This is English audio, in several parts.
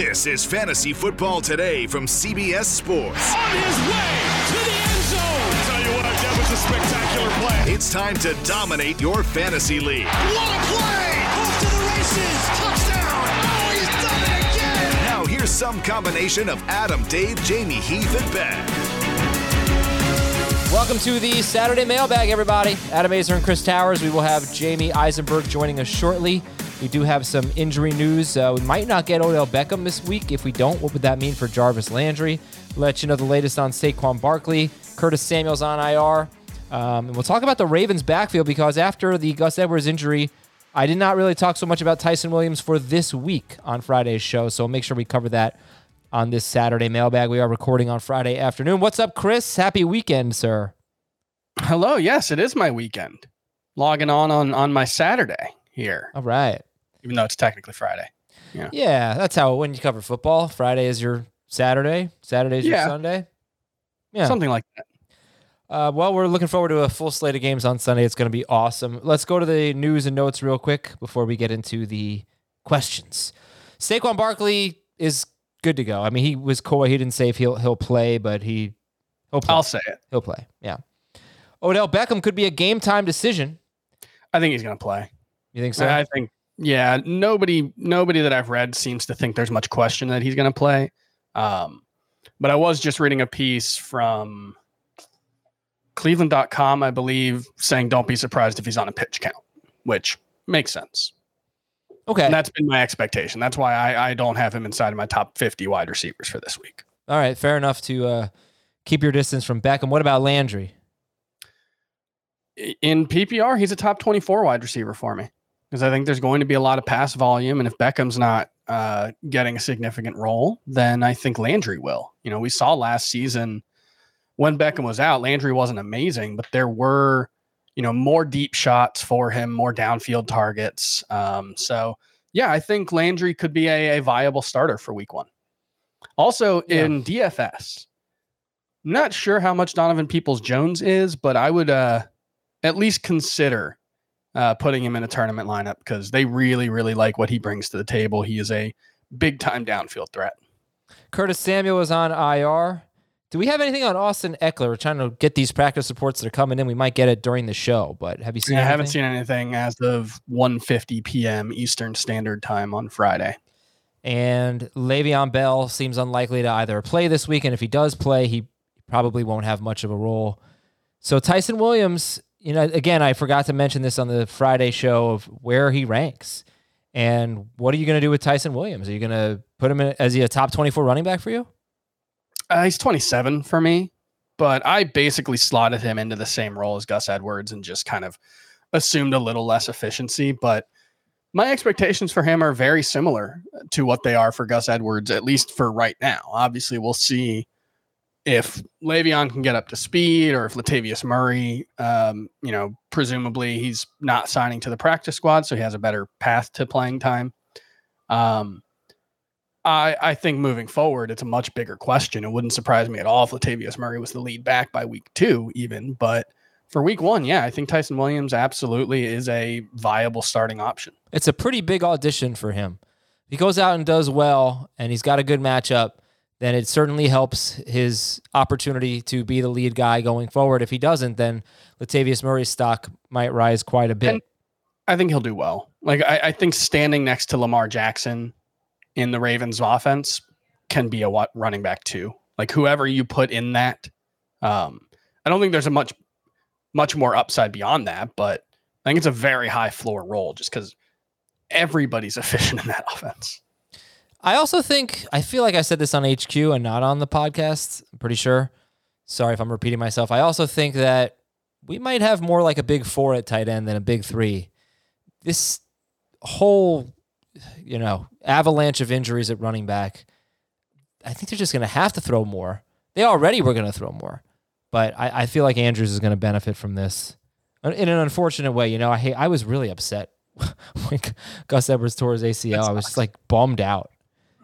This is Fantasy Football Today from CBS Sports. On his way to the end zone! Tell you what, that was a spectacular play. It's time to dominate your fantasy league. What a play! Off to the races! Touchdown! Oh, he's done it again! Now, here's some combination of Adam, Dave, Jamey, Heath, and Ben. Welcome to the Saturday mailbag, everybody. Adam Aizer and Chris Towers. We will have Jamey Eisenberg joining us shortly. We do have some injury news. Uh, we might not get Odell Beckham this week. If we don't, what would that mean for Jarvis Landry? Let you know the latest on Saquon Barkley. Curtis Samuel's on IR. Um, and we'll talk about the Ravens' backfield because after the Gus Edwards injury, I did not really talk so much about Ty'Son Williams for this week on Friday's show. So make sure we cover that on this Saturday mailbag. We are recording on Friday afternoon. What's up, Chris? Happy weekend, sir. Hello. Yes, it is my weekend. Logging on on on my Saturday here, All right. Even though it's technically Friday. Yeah, yeah that's how when you cover football, Friday is your Saturday, Saturday is your Sunday. Yeah. Something like that. Uh, well, we're looking forward to a full slate of games on Sunday. It's going to be awesome. Let's go to the news and notes real quick before we get into the questions. Saquon Barkley is good to go. I mean, he was coy. He didn't say if he'll he'll play, but he he'll play. I'll say it. he'll play. Yeah. Odell Beckham could be a game time decision. I think he's going to play. You think so? I think yeah. Nobody nobody that I've read seems to think there's much question that he's going to play. Um, but I was just reading a piece from Cleveland.com, I believe, saying don't be surprised if he's on a pitch count, which makes sense. okay. And that's been my expectation. That's why I, I don't have him inside of my top 50 wide receivers for this week. All right. Fair enough to uh, keep your distance from Beckham. What about Landry? in PPR, he's a top 24 wide receiver for me because I think there's going to be a lot of pass volume. And if Beckham's not uh, getting a significant role, then I think Landry will. You know, we saw last season when Beckham was out, Landry wasn't amazing, but there were, you know, more deep shots for him, more downfield targets. Um, so, yeah, I think Landry could be a, a viable starter for week one. Also, Yeah. in DFS, not sure how much Donovan Peoples Jones is, but I would uh, at least consider uh, putting him in a tournament lineup because they really, really like what he brings to the table. He is a big time downfield threat. Curtis Samuel is on IR. Do we have anything on Austin Ekeler? We're trying to get these practice reports that are coming in. We might get it during the show, but have you seen? Anything? I haven't seen anything as of 1:50 p.m. Eastern Standard Time on Friday. And Le'Veon Bell seems unlikely to either play this week, and if he does play, he probably won't have much of a role. So Ty'Son Williams, you know, again, I forgot to mention this on the Friday show of where he ranks. And what are you going to do with Ty'Son Williams? Are you going to put him in, as he a top 24 running back for you? Uh, he's 27 for me, but I basically slotted him into the same role as Gus Edwards and just kind of assumed a little less efficiency. But my expectations for him are very similar to what they are for Gus Edwards, at least for right now. Obviously, we'll see if Le'Veon can get up to speed or if Latavius Murray, um, you know, presumably he's not signing to the practice squad, so he has a better path to playing time. Um, I, I think moving forward, it's a much bigger question. It wouldn't surprise me at all if Latavius Murray was the lead back by week two, even. But for week one, yeah, I think Ty'Son Williams absolutely is a viable starting option. It's a pretty big audition for him. He goes out and does well and he's got a good matchup, then it certainly helps his opportunity to be the lead guy going forward. If he doesn't, then Latavius Murray's stock might rise quite a bit. And- I think he'll do well. Like I, I think standing next to Lamar Jackson in the Ravens offense can be a running back too. Like whoever you put in that, um, I don't think there's a much much more upside beyond that, but I think it's a very high floor role just because everybody's efficient in that offense. I also think I feel like I said this on HQ and not on the podcast. I'm pretty sure. Sorry if I'm repeating myself. I also think that we might have more like a big four at tight end than a big three this whole, you know, avalanche of injuries at running back, I think they're just going to have to throw more. They already were going to throw more, but I, I feel like Andrews is going to benefit from this in an unfortunate way. You know, I I was really upset when Gus Edwards tore his ACL. I was just like bummed out.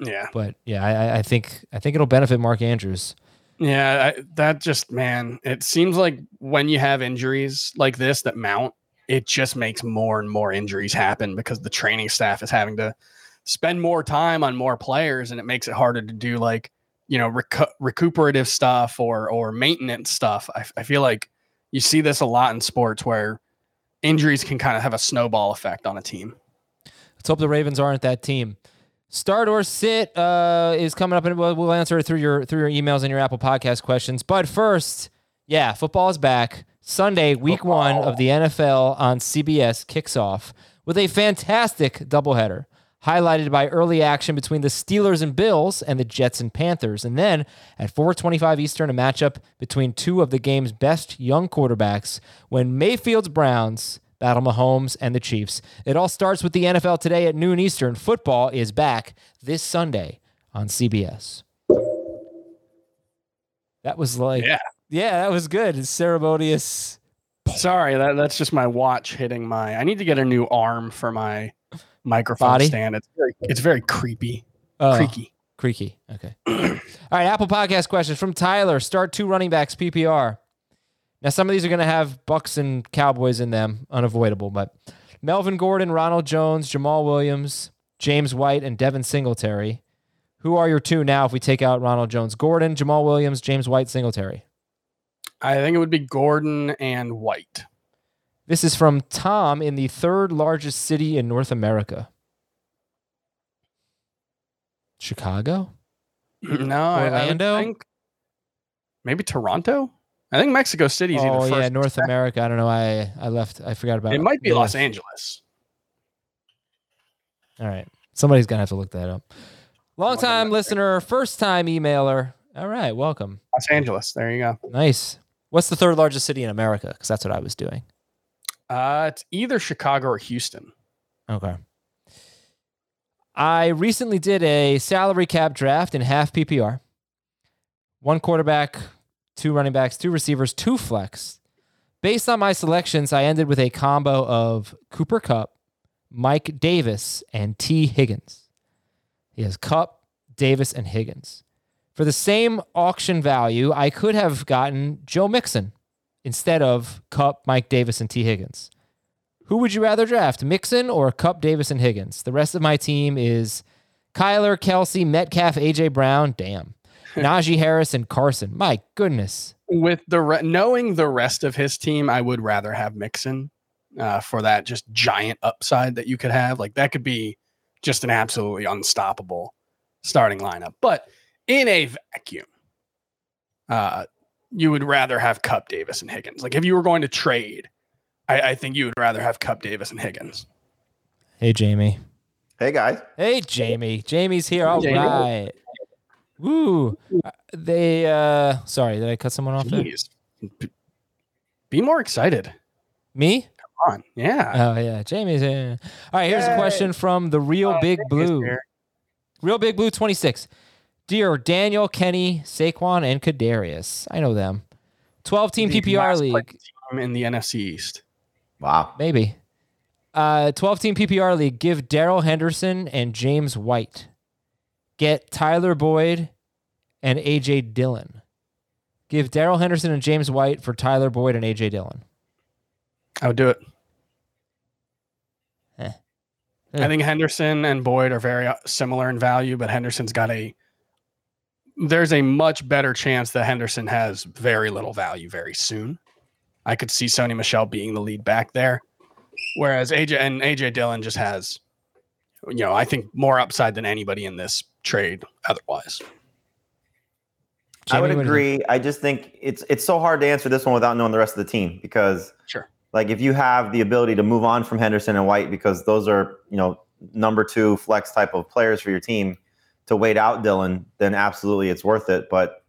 Yeah. But yeah, I, I think I think it'll benefit Mark Andrews. Yeah, I, that just man, it seems like when you have injuries like this that mount, it just makes more and more injuries happen because the training staff is having to spend more time on more players, and it makes it harder to do like you know recu- recuperative stuff or or maintenance stuff. I, I feel like you see this a lot in sports where injuries can kind of have a snowball effect on a team. Let's hope the Ravens aren't that team. Start or sit uh, is coming up, and we'll, we'll answer it through your through your emails and your Apple Podcast questions. But first, yeah, football is back. Sunday, week football. one of the NFL on CBS kicks off with a fantastic doubleheader, highlighted by early action between the Steelers and Bills and the Jets and Panthers. And then at 4:25 Eastern, a matchup between two of the game's best young quarterbacks when Mayfield's Browns battle Mahomes and the Chiefs. It all starts with the NFL today at noon Eastern. Football is back this Sunday on CBS. That was like, yeah, yeah that was good. It's ceremonious. Sorry, that, that's just my watch hitting my. I need to get a new arm for my microphone Body? stand. It's very, it's very creepy, oh, creaky, creaky. Okay. All right, Apple Podcast questions from Tyler. Start two running backs PPR. Now, some of these are going to have Bucks and Cowboys in them, unavoidable. But Melvin Gordon, Ronald Jones, Jamaal Williams, James White, and Devin Singletary. Who are your two now if we take out Ronald Jones? Gordon, Jamaal Williams, James White, Singletary. I think it would be Gordon and White. This is from Tom in the third largest city in North America. Chicago? No, Orlando? I, I think maybe Toronto. I think Mexico City is oh, either first. yeah, North America. I don't know. I I left. I forgot about it. It might be. Los Angeles. All right. Somebody's gonna have to look that up. Long time listener, first time emailer. All right, welcome. Los Angeles. There you go. Nice. What's the third largest city in America? Because that's what I was doing. Uh, it's either Chicago or Houston. Okay. I recently did a salary cap draft in half PPR. One quarterback, two running backs, two receivers, two flex. Based on my selections, I ended with a combo of Cooper Kupp, Mike Davis, and Tee Higgins. He has Kupp, Davis, and Higgins. For the same auction value, I could have gotten Joe Mixon instead of Kupp, Mike Davis, and Tee Higgins. Who would you rather draft, Mixon or Kupp, Davis, and Higgins? The rest of my team is Kyler, Kelce, Metcalf, AJ Brown. Damn. Najee Harris and Carson. My goodness. With the re- knowing the rest of his team, I would rather have Mixon uh, for that just giant upside that you could have. Like that could be just an absolutely unstoppable starting lineup. But in a vacuum, uh, you would rather have Kupp Davis, and Higgins. Like if you were going to trade, I, I think you would rather have Kupp Davis, and Higgins. Hey, Jamey. Hey, guys. Hey, Jamey. Jamey's here. All Jamey. right. Woo. Uh, They, uh, sorry, did I cut someone off there? Jeez. B- Be more excited. Me? Come on. Yeah. Oh, yeah. Jamey's here. All right, here's a question from the Real Big Blue. Real Big Blue 26. Dear Daniel, Kenny, Saquon, and Kadarius. I know them. 12 team The PPR league. place team in the NFC East. Wow. Maybe. Uh, 12 team PPR league. Give Darrell Henderson and James White. Get Tyler Boyd and AJ Dillon. Give Darrell Henderson and James White for Tyler Boyd and AJ Dillon. I would do it. Eh. I think Henderson and Boyd are very uh, similar in value, but Henderson's got a. There's a much better chance that Henderson has very little value very soon. I could see Sony Michel being the lead back there, whereas AJ and AJ Dillon just has, you know, I think more upside than anybody in this trade otherwise. I would Jamey, what do you agree. I just think it's it's so hard to answer this one without knowing the rest of the team because Sure. like if you have the ability to move on from Henderson and White because those are, you know, number 2 flex type of players for your team to wait out Dillon, then absolutely it's worth it, but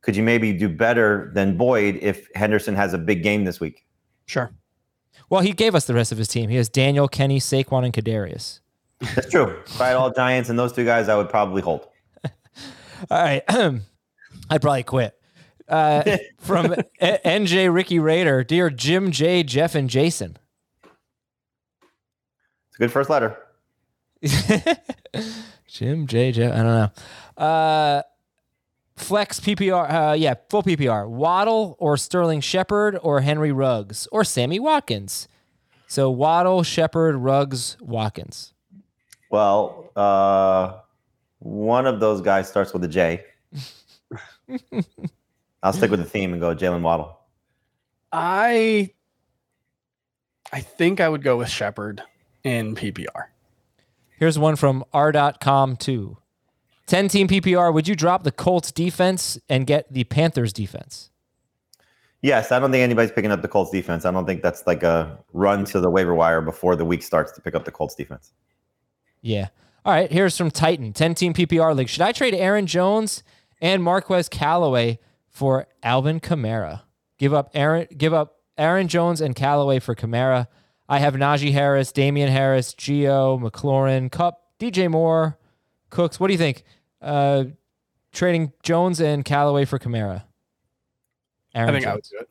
could you maybe do better than Boyd if Henderson has a big game this week? Sure. Well, he gave us the rest of his team. He has Daniel, Kenny, Saquon, and Kadarius. That's true. If I had all Giants and those two guys, I would probably hold. All right. I'd probably quit. Uh, from NJ Ricky Raider, dear Jim, J, Jeff, and Jason. It's a good first letter. Jim, J, Jeff. I don't know. Uh, flex PPR. Uh, yeah, full PPR. Waddle or Sterling Shepard or Henry Ruggs or Sammy Watkins. So Waddle, Shepard, Ruggs, Watkins. Well, uh, one of those guys starts with a J. I'll stick with the theme and go Jalen Waddle. I I think I would go with Shepard in PPR. Here's one from R.com too. 10 team PPR. Would you drop the Colts defense and get the Panthers defense? Yes, I don't think anybody's picking up the Colts defense. I don't think that's like a run to the waiver wire before the week starts to pick up the Colts defense. Yeah. All right. Here's from Titan 10 team PPR league. Should I trade Aaron Jones and Marquez Callaway for Alvin Kamara? Give up Aaron, give up Aaron Jones and Callaway for Kamara. I have Najee Harris, Damien Harris, Gio, McLaurin, Kupp, DJ Moore, Cooks. What do you think? Uh, trading Jones and Callaway for Kamara. Aaron I think I would do it.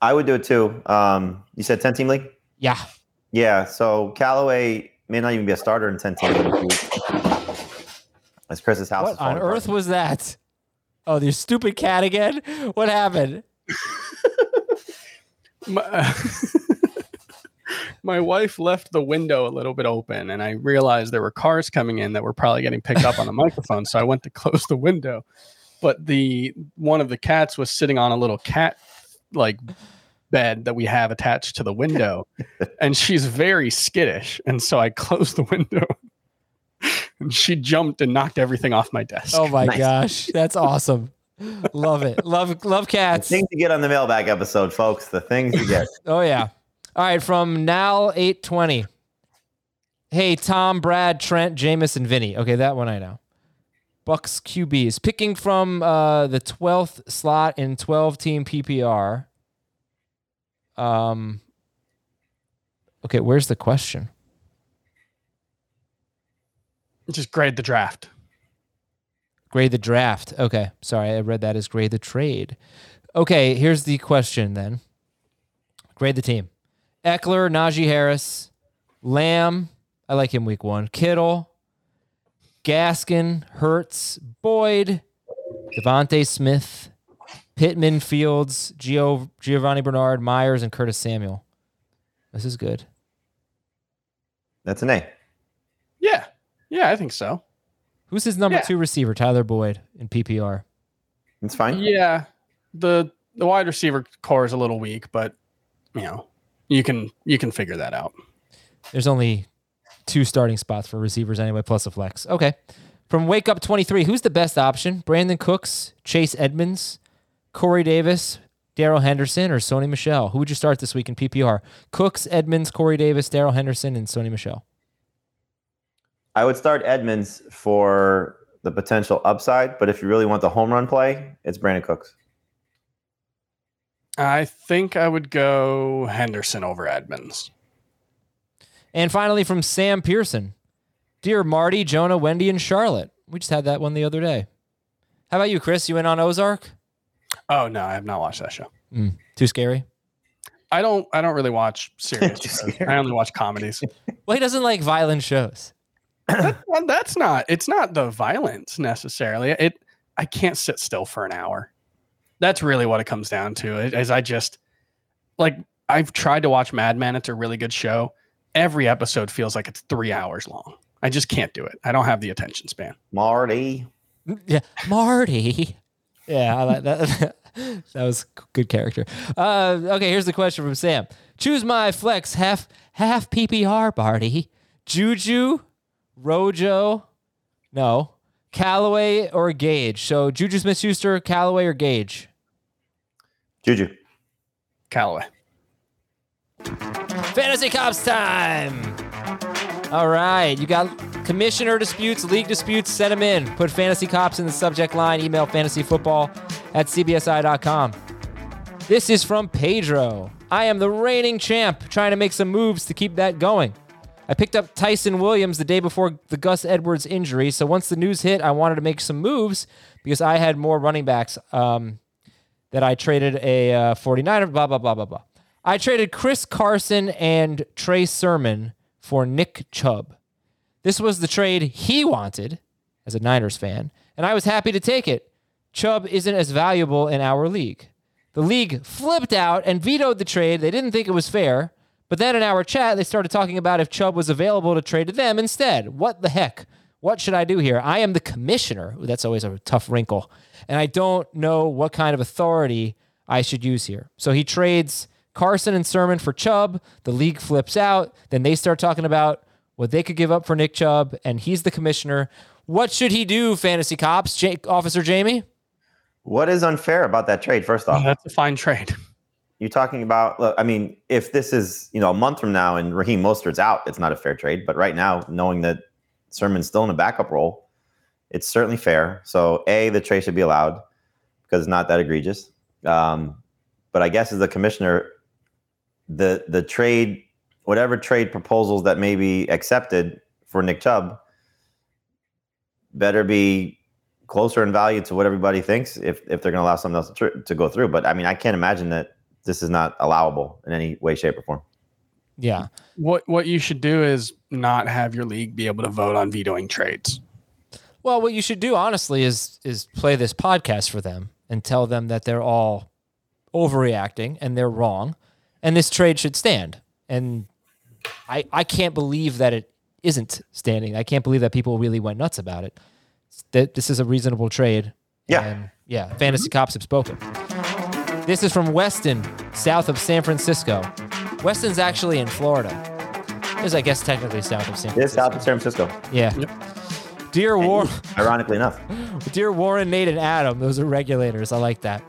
I would do it too. Um, you said 10 team league? Yeah. Yeah, so Callaway may not even be a starter in 10 team league. As Chris's house is What on falling apart. earth was that? Oh, the stupid cat again? What happened? My, my wife left the window a little bit open, and I realized there were cars coming in that were probably getting picked up on the microphone. So I went to close the window, but the one of the cats was sitting on a little cat like bed that we have attached to the window, and she's very skittish, and so I closed the window. And she jumped and knocked everything off my desk. Oh my Nice. gosh, that's awesome. Love it. Love love cats. Things to get on the mailbag episode, folks. The things to get. Oh yeah. All right, from now eight twenty. Hey Tom, Brad, Trent, Jameis, and Vinny. Okay, that one I know. Bucks QBs picking from uh, the twelfth slot in twelve team PPR. Um. Okay, where's the question? Just grade the draft. Grade the draft. Okay. Sorry, I read that as grade the trade. Okay, here's the question then. Grade the team. Ekeler, Najee Harris, Lamb. I like him week one. Kittle, Gaskin, Hurts, Boyd, DeVonta Smith, Pittman, Fields, Gio, Giovani Bernard, Meyers, and Curtis Samuel. This is good. That's an A. Yeah. Yeah, I think so. Who's his number Yeah. two receiver? Tyler Boyd in PPR. It's fine. Yeah, the the wide receiver core is a little weak, but you know you can you can figure that out. There's only two starting spots for receivers anyway, plus a flex. Okay. From Wake Up 23, who's the best option? Brandin Cooks, Chase Edmonds, Corey Davis, Darrell Henderson, or Sony Michel? Who would you start this week in PPR? Cooks, Edmonds, Corey Davis, Darrell Henderson, and Sony Michel. I would start Edmonds for the potential upside, but if you really want the home run play, it's Brandin Cooks. I think I would go Henderson over Edmonds. And finally, from Sam Pearson, Dear Marty, Jonah, Wendy, and Charlotte. We just had that one the other day. How about you, Chris? You in on Ozark? Oh no, I have not watched that show. Mm, too scary. I don't I don't really watch serious. Shows. scary. I only watch comedies. Well, he doesn't like violent shows. well, that's not it's not the violence necessarily. It I can't sit still for an hour. That's really what it comes down to. Is is I just like I've tried to watch Mad Men. It's a really good show. Every episode feels like it's three hours long. I just can't do it. I don't have the attention span. Marty. Yeah, Marty. Yeah, I like that. that was good character. Uh, okay, here's the question from Sam. Choose my flex half half PPR party. Juju, Rojo, no, Callaway or Gage. So Juju Smith Schuster, Callaway or Gage. Juju. Callaway. Fantasy Cops time. All right, you got commissioner disputes, league disputes, send them in. Put Fantasy Cops in the subject line. Email fantasyfootball at cbsi.com. This is from Pedro. I am the reigning champ, trying to make some moves to keep that going. I picked up Ty'Son Williams the day before the Gus Edwards injury, so once the news hit, I wanted to make some moves because I had more running backs um, that I traded a uh, 49er, blah, blah, blah, blah, blah. I traded Chris Carson and Trey Sermon for Nick Chubb. This was the trade he wanted as a Niners fan, and I was happy to take it. Chubb isn't as valuable in our league. The league flipped out and vetoed the trade. They didn't think it was fair. But then in our chat, they started talking about if Chubb was available to trade to them instead. What the heck? What should I do here? I am the commissioner. Ooh, that's always a tough wrinkle. And I don't know what kind of authority I should use here. So he trades Carson and Sermon for Chubb. The league flips out. Then they start talking about what they could give up for Nick Chubb, and he's the commissioner. What should he do, fantasy cops? J- Officer Jamey? What is unfair about that trade? First off, That's a fine trade. you're talking about. Look, I mean, if this is you know a month from now and Raheem Mostert's out, it's not a fair trade. But right now, knowing that Sermon's still in a backup role, it's certainly fair. So a the trade should be allowed because it's not that egregious. Um, but I guess as the commissioner, the the trade, whatever trade proposals that may be accepted for Nick Chubb, better be closer in value to what everybody thinks if, if they're going to allow something else to, tr- to go through. But I mean, I can't imagine that this is not allowable in any way, shape, or form. Yeah. What what you should do is not have your league be able to vote on vetoing trades. Well, what you should do, honestly, is is play this podcast for them and tell them that they're all overreacting and they're wrong, and this trade should stand. And I I can't believe that it isn't standing. I can't believe that people really went nuts about it. That this is a reasonable trade. Yeah. And yeah, fantasy cops have spoken. This is from Weston, south of San Francisco. Weston's actually in Florida. Is I guess technically south of San It is Francisco. south of San Francisco, Yeah. Dear Warren. ironically enough. Dear Warren, Nate, and Adam, those are regulators. I like that.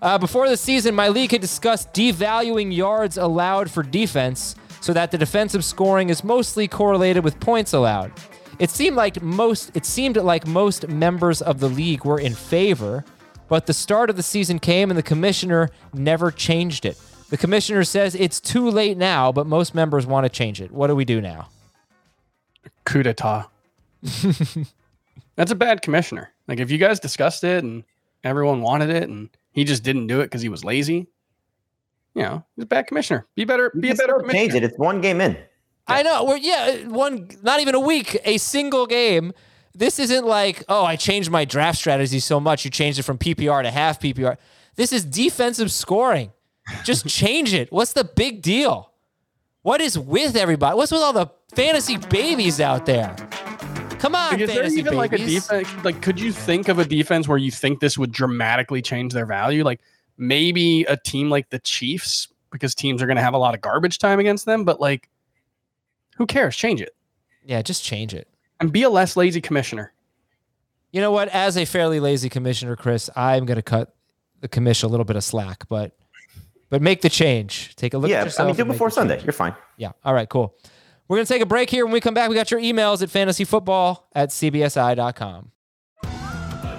Uh, before the season, my league had discussed devaluing yards allowed for defense so that the defensive scoring is mostly correlated with points allowed. It seemed like most it seemed like most members of the league were in favor, but the start of the season came and the commissioner never changed it. The commissioner says it's too late now, but most members want to change it. What do we do now? Coup d'etat. That's a bad commissioner. Like if you guys discussed it and everyone wanted it and he just didn't do it because he was lazy, you know, he's a bad commissioner. Be better. You Be a better still change it. It's one game in. I know. We're yeah, one not even a week, a single game. This isn't like, oh, I changed my draft strategy so much you changed it from PPR to half PPR. This is defensive scoring. Just change it. What's the big deal? What is with everybody? What's with all the fantasy babies out there? Come on, Like, is there fantasy even like a defense? Like, could you think of a defense where you think this would dramatically change their value? Like maybe a team like the Chiefs, because teams are going to have a lot of garbage time against them. But like, who cares? Change it Yeah, just change it. and be a less lazy commissioner. You know what? As a fairly lazy commissioner, Chris, I'm going to cut the commission a little bit of slack, but but make the change. Take a look at yeah, yourself. I mean, do and make before Sunday. change. You're fine. Yeah. All right, cool. We're going to take a break here. When we come back, we got your emails at fantasyfootball at cbsi.com.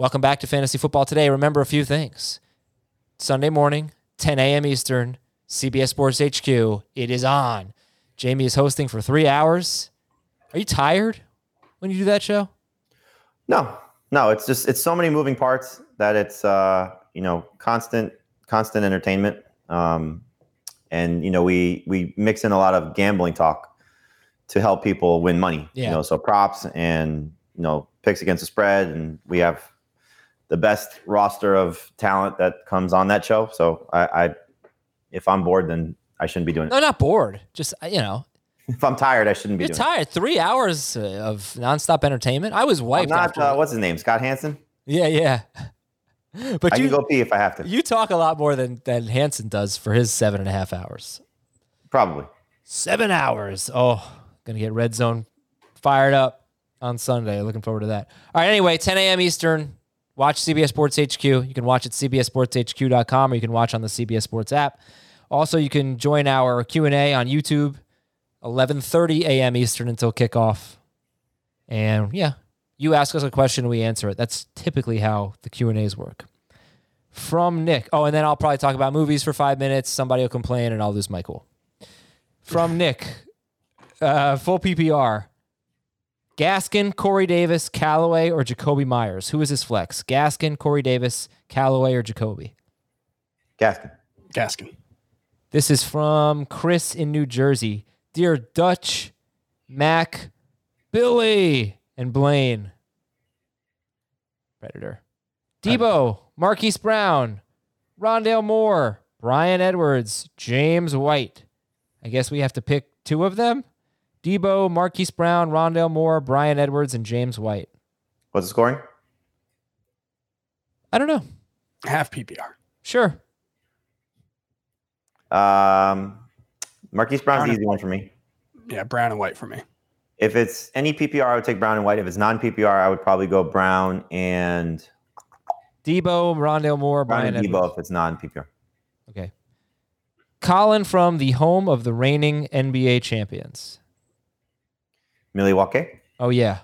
Welcome back to Fantasy Football Today. Remember a few things. Sunday morning, 10 a.m. Eastern, CBS Sports HQ. It is on. Jamey is hosting for three hours. Are you tired when you do that show? No, no, it's just it's so many moving parts that it's uh, you know constant constant entertainment. Um, and you know we we mix in a lot of gambling talk to help people win money. Yeah. You know, so props and you know picks against the spread, and we have the best roster of talent that comes on that show. So I, I if I'm bored, then I shouldn't be doing it. No, not bored. Just you know, If I'm tired, I shouldn't be you're doing tired. Three hours uh, of nonstop entertainment. I was it. I'm wiped. not. Uh, what's his name? Scott Hanson. yeah, yeah. But I you can go pee if I have to. you talk a lot more than than Hanson does for his seven and a half hours. Probably. Seven hours. Oh, gonna get red zone fired up on Sunday. Looking forward to that. All right. Anyway, 10 a.m. Eastern. Watch CBS Sports HQ. You can watch at cbssportshq.com or you can watch on the CBS Sports app. Also, you can join our Q&A on YouTube 11:30 a.m. Eastern until kickoff. And yeah, you ask us a question, we answer it. That's typically how the Q&As work. From Nick. Oh, and then I'll probably talk about movies for 5 minutes. Somebody will complain and I'll lose my cool. From Nick. Uh, full PPR. Gaskin, Corey Davis, Callaway, or Jakobi Meyers? Who is his flex? Gaskin, Corey Davis, Callaway, or Jakobi? Gaskin. Gaskin. This is from Chris in New Jersey. Dear Dutch, Mac, Billy, and Blaine. Predator. Debo, Marquise Brown, Rondale Moore, Bryan Edwards, James White. I guess we have to pick two of them. Debo, Marquise Brown, Rondale Moore, Bryan Edwards, and James White. What's the scoring? I don't know. Half PPR. Sure. Um, Marquise Brown's the Brown easy one for me. Yeah, brown and white for me. If it's any PPR, I would take Brown and White. If it's non PPR, I would probably go Brown and Debo, Rondale Moore, Brown Bryan and Edwards. Debo if it's non PPR. Okay. Colin from the home of the reigning NBA champions. Milwaukee. Oh yeah.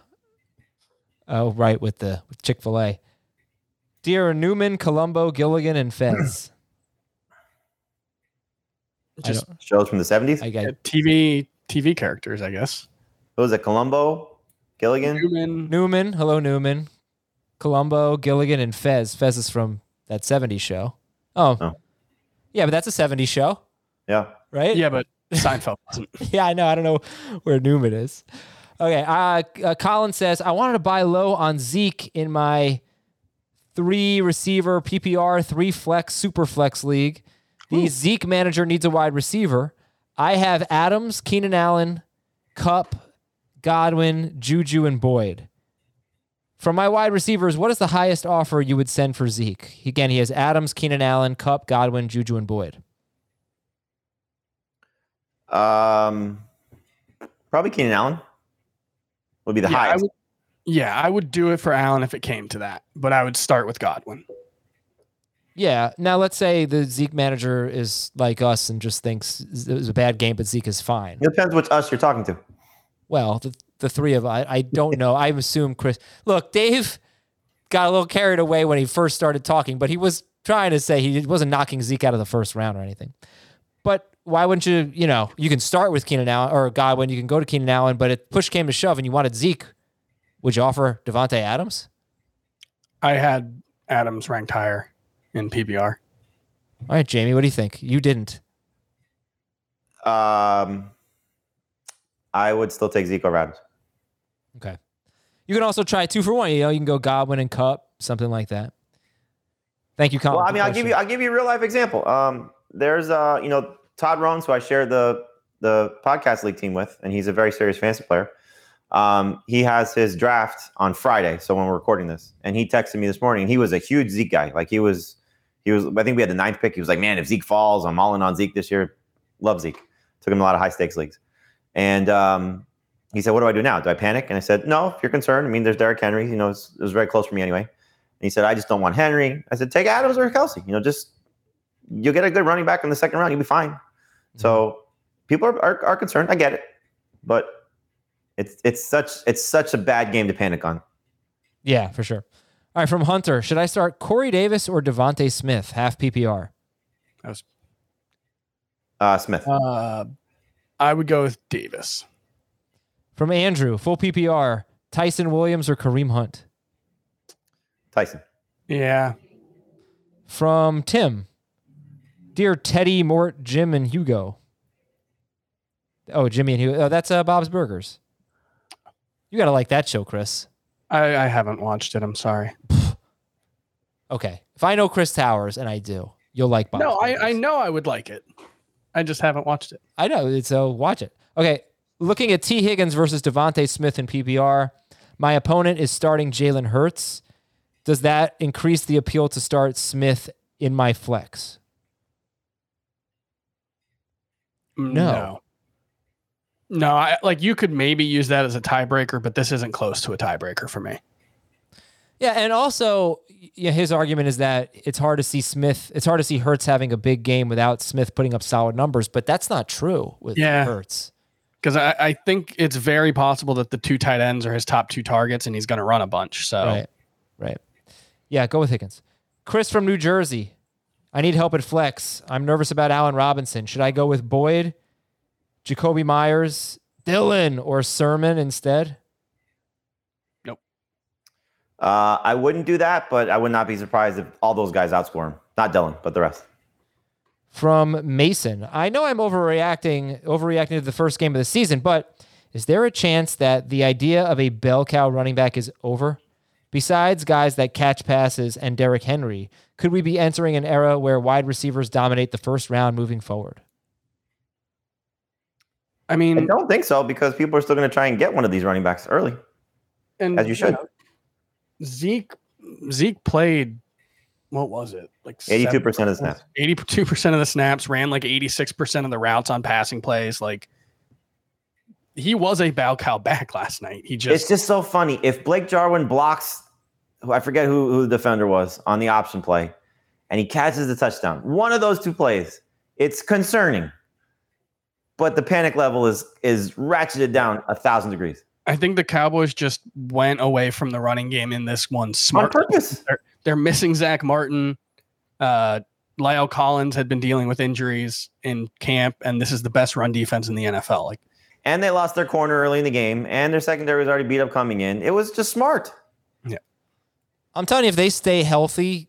Oh right, with the with Chick Fil A. Dear Newman, Columbo, Gilligan, and Fez. I Just Shows from the 70s. I got uh, TV TV characters, I guess. What was it? Columbo, Gilligan. Newman. Newman. Hello, Newman. Columbo, Gilligan, and Fez. Fez is from that 70s show. Oh. Oh. Yeah, but that's a 70s show, Yeah. right? Yeah, but Seinfeld wasn't. yeah, I know. I don't know where Newman is. Okay. Uh, uh, Colin says, I wanted to buy low on Zeke in my three receiver PPR, three flex, super flex league. The Zeke manager needs a wide receiver. I have Adams, Keenan Allen, Kupp, Godwin, Juju, and Boyd. From my wide receivers, what is the highest offer you would send for Zeke? Again, he has Adams, Keenan Allen, Kupp, Godwin, Juju, and Boyd. Um, probably Keenan Allen would be the yeah, I highest. would, yeah, I would do it for Allen if it came to that, but I would start with Godwin. Yeah. Now let's say the Zeke manager is like us and just thinks it was a bad game, but Zeke is fine. It depends which us you're talking to. Well, the, the three of I, I don't know. I assume Chris. Look, Dave got a little carried away when he first started talking, but he was trying to say he wasn't knocking Zeke out of the first round or anything. But why wouldn't you? You know, you can start with Keenan Allen or Godwin. You can go to Keenan Allen, but if push came to shove and you wanted Zeke, would you offer Davante Adams? I had Adams ranked higher in PPR. All right, Jamey, what do you think? You didn't. Um, I would still take Zeke around. Okay. You can also try two for one. You know, you can go Godwin and Kupp, something like that. Thank you, Colin. Well, I mean, I'll give you I'll give you a real life example. Um, there's uh, you know, Todd Rones, who I shared the the podcast league team with, and he's a very serious fantasy player. Um, he has his draft on Friday, so when we're recording this, and he texted me this morning. He was a huge Zeke guy. Like he was, he was. I think we had the ninth pick. He was like, "Man, if Zeke falls, I'm all in on Zeke this year. Love Zeke." Took him a lot of high stakes leagues, and um, he said, "What do I do now? Do I panic?" And I said, "No. If you're concerned, I mean, there's Derrick Henry. You know, it was very close for me anyway." And he said, "I just don't want Henry." I said, "Take Adams or Kelce. You know, just you'll get a good running back in the second round. You'll be fine." So people are, are, are concerned. I get it, but it's it's such it's such a bad game to panic on. Yeah, for sure. All right, from Hunter, should I start Corey Davis or DeVonta Smith, half PPR? That was Uh, Smith. uh, I would go with Davis. From Andrew, full PPR, Ty'Son Williams or Kareem Hunt? Ty'Son. Yeah, From Tim, Dear Teddy, Mort, Jim, and Hugo. Oh, Jimmy and Hugo. Oh, that's uh, Bob's Burgers. You gotta like that show, Chris. I, I haven't watched it. I'm sorry. Okay, if I know Chris Towers, and I do, you'll like Bob's. no, Burgers. I, I know I would like it. I just haven't watched it. I know. So watch it. Okay. Looking at Tee Higgins versus DeVonta Smith in PPR, my opponent is starting Jalen Hurts. Does that increase the appeal to start Smith in my flex? Mm, No. No. No, I like you could maybe use that as a tiebreaker, but this isn't close to a tiebreaker for me. Yeah, and also yeah, his argument is that it's hard to see Smith. It's hard to see Hurts having a big game without Smith putting up solid numbers, but that's not true with Yeah. Hurts. Because I, I think it's very possible that the two tight ends are his top two targets and he's going to run a bunch. So Right, right. Yeah, go with Higgins. Chris from New Jersey. I need help at flex. I'm nervous about Allen Robinson. Should I go with Boyd, Jakobi Meyers, Dillon, or Sermon instead? Uh, I wouldn't do that, but I would not be surprised if all those guys outscore him. Not Dillon, but the rest. From Mason. I know I'm overreacting, overreacting to the first game of the season, but is there a chance that the idea of a bell cow running back is over? Besides guys that catch passes and Derrick Henry, could we be entering an era where wide receivers dominate the first round moving forward? I mean, I don't think so because people are still going to try and get one of these running backs early, and as you should. know, Zeke Zeke played what was it like 82% of the snaps. 82% of the snaps ran like 86% of the routes on passing plays like he was a bow cow back last night he just it's just so funny. If Blake Jarwin blocks, who I forget who, who the defender was on the option play, and he catches the touchdown, one of those two plays, it's concerning. But the panic level is is ratcheted down a thousand degrees. I think the Cowboys just went away from the running game in this one smart purpose. They're, they're missing Zack Martin. Uh, La'el Collins had been dealing with injuries in camp, and this is the best run defense in the NFL. Like, And they lost their corner early in the game, and their secondary was already beat up coming in. It was just smart. Yeah, I'm telling you, if they stay healthy,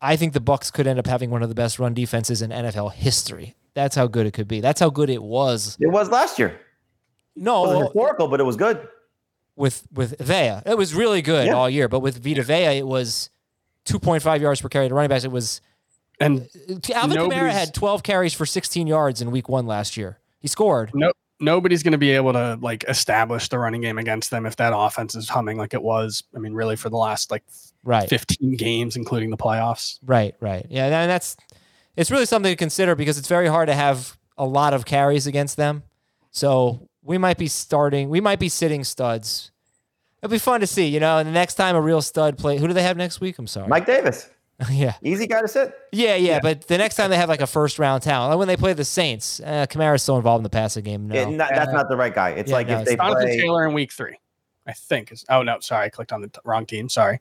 I think the Bucks could end up having one of the best run defenses in NFL history. That's how good it could be. That's how good it was. It was last year. It No, was historical, but it was good. with with Vea, it was really good Yeah. all year. But with Vita Vea, it was 2.5 yards per carry to running backs. It was and Alvin Kamara had 12 carries for 16 yards in Week One last year. He scored. no, nobody's going to be able to like establish the running game against them if that offense is humming like it was. I mean, really for the last like Right. 15 games, including the playoffs. Right, right. Yeah, and that's it's really something to consider because it's very hard to have a lot of carries against them. So we might be starting, we might be sitting studs. It'll be fun to see, you know. And the next time a real stud play, who do they have next week? I'm sorry, Mike Davis. yeah, Easy guy to sit. yeah, yeah. But the next time they have like a first round talent, like when they play the Saints, uh, Kamara's still involved in the passing game. No, It- not- that's not the right guy. It's Yeah, like no, if they Jonathan play. Taylor in week three, I think. Is, oh, no, sorry. I clicked on the t- wrong team. Sorry.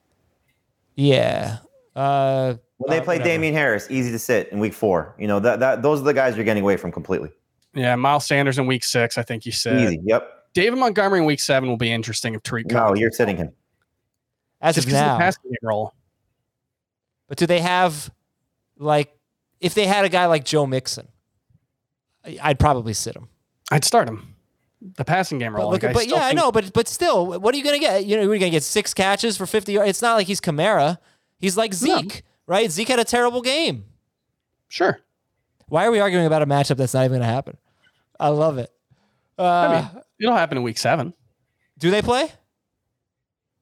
yeah. Uh, When they uh, play whatever. Damien Harris, easy to sit in week four. You know that that those are the guys you're getting away from completely. Yeah, Miles Sanders in week six, I think you said. Easy. Yep. David Montgomery in week seven will be interesting if Tarik No, you're sitting him. as just of 'cause of the now. passing game role. But do they have like if they had a guy like Joe Mixon, I- I'd probably sit him. I'd start him. The passing game But, look, like, but yeah, I know. But but still, what are you gonna get? You know, you're gonna get six catches for 50 yards. It's not like he's Kamara. He's like Zeke, right? Zeke had a terrible game. Sure. Why are we arguing about a matchup that's not even gonna happen? I love it. Uh, I mean, it'll happen in week seven. do they play?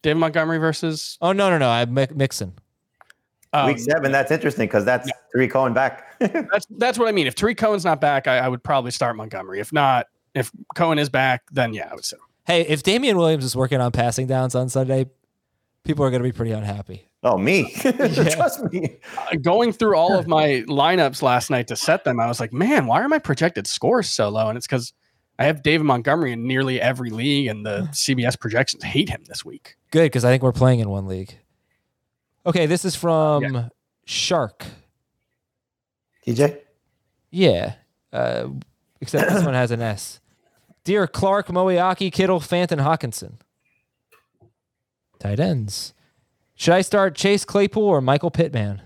David Montgomery versus Oh no no no! I'm Mixon. Um, week seven. That's interesting because that's three Cohen back. That's that's what I mean. If Tarik Cohen's not back, I, I would probably start Montgomery. If not, if Cohen is back, then yeah, I would sit him. Hey, if Damien Williams is working on passing downs on Sunday, people are gonna be pretty unhappy. oh, me. Trust me. Uh, Going through all of my lineups last night to set them, I was like, man, why are my projected scores so low? And it's because I have David Montgomery in nearly every league, and the CBS projections hate him this week. Good, because I think we're playing in one league. Okay, this is from Shark. TJ. Yeah, uh, except this one has an S. Dear Clark, Moeaki, Kittle, Fant, Hockenson. Tight ends. Should I start Chase Claypool or Michael Pittman?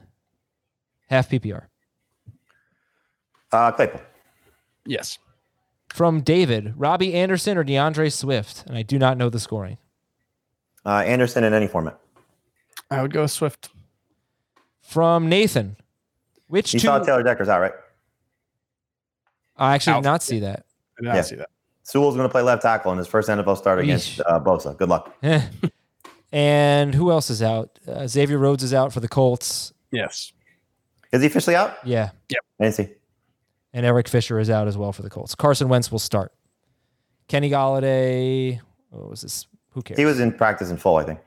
Half PPR. Uh, Claypool. Yes. From David, Robbie Anderson or D'Andre Swift? And I do not know the scoring. Uh, Anderson in any format. I would go Swift. From Nathan, which You two? saw Taylor Decker's out, right? I actually Out. did not see that. I did not Yeah. see that. Sewell's going to play left tackle in his first NFL start against Yeesh. uh, Bosa. Good luck. Eh. and who else is out? Uh, Xavier Rhodes is out for the Colts. Yes. Is he officially out? Yeah. Yep. I didn't see. And Eric Fisher is out as well for the Colts. Carson Wentz will start. Kenny Golladay. What was this? Who cares? He was in practice in full, I think.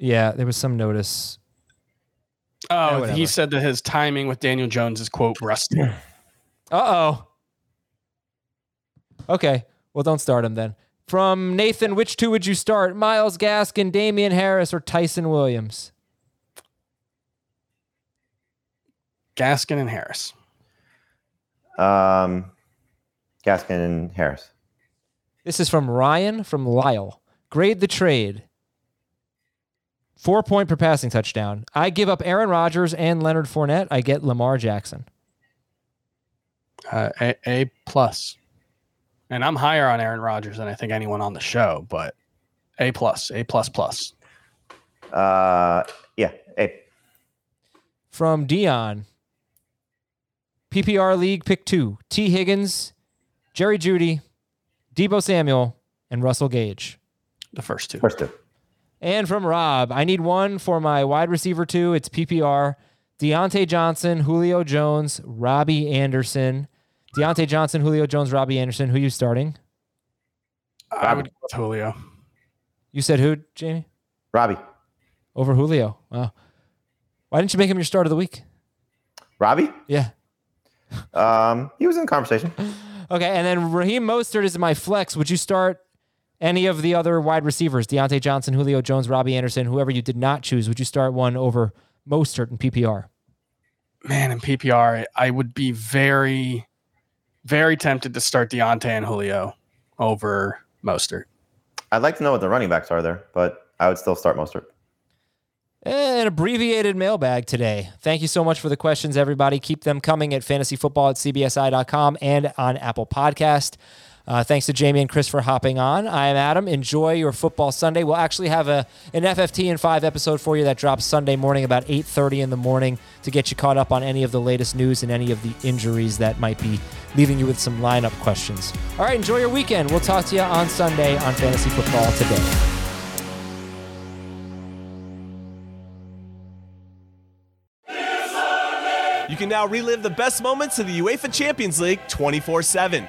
Yeah, there was some notice. Oh, whatever. he said that his timing with Daniel Jones is quote rusty. Uh oh. Okay. Well, don't start him then. From Nathan, which two would you start? Myles Gaskin, Damien Harris, or Ty'Son Williams? Gaskin and Harris. Um, Gaskin and Harris. This is from Ryan from Lyle. Grade the trade. Four point per passing touchdown. I give up Aaron Rodgers and Leonard Fournette. I get Lamar Jackson. Uh, a, a plus. And I'm higher on Aaron Rodgers than I think anyone on the show, but A plus, A plus plus. Uh, yeah. A. From Dion. PPR League pick two. Tee Higgins, Jerry Jeudy, Deebo Samuel, and Russell Gage. The first two. first two. And from Rob, I need one for my wide receiver two. It's PPR. Diontae Johnson, Julio Jones, Robbie Anderson. Diontae Johnson, Julio Jones, Robbie Anderson. Who are you starting? I would go with Julio. You said who, Jamey? Robbie. Over Julio. Wow. Why didn't you make him your start of the week? Robbie? Yeah. Um, he was in conversation. Okay, and then Raheem Mostert is my flex. Would you start any of the other wide receivers? Diontae Johnson, Julio Jones, Robbie Anderson, whoever you did not choose. Would you start one over Mostert in PPR? Man, in PPR, I would be very, very tempted to start Deontay and Julio over Mostert. I'd like to know what the running backs are there, but I would still start Mostert. An abbreviated mailbag today. Thank you so much for the questions, everybody. Keep them coming at fantasyfootball at cbsi.com and on Apple Podcast. Uh, thanks to Jamey and Chris for hopping on. I am Adam. Enjoy your football Sunday. We'll actually have a an FFT in five episode for you that drops Sunday morning about 8:30 in the morning to get you caught up on any of the latest news and any of the injuries that might be leaving you with some lineup questions. All right, enjoy your weekend. We'll talk to you on Sunday on Fantasy Football today. You can now relive the best moments of the UEFA Champions League 24 7.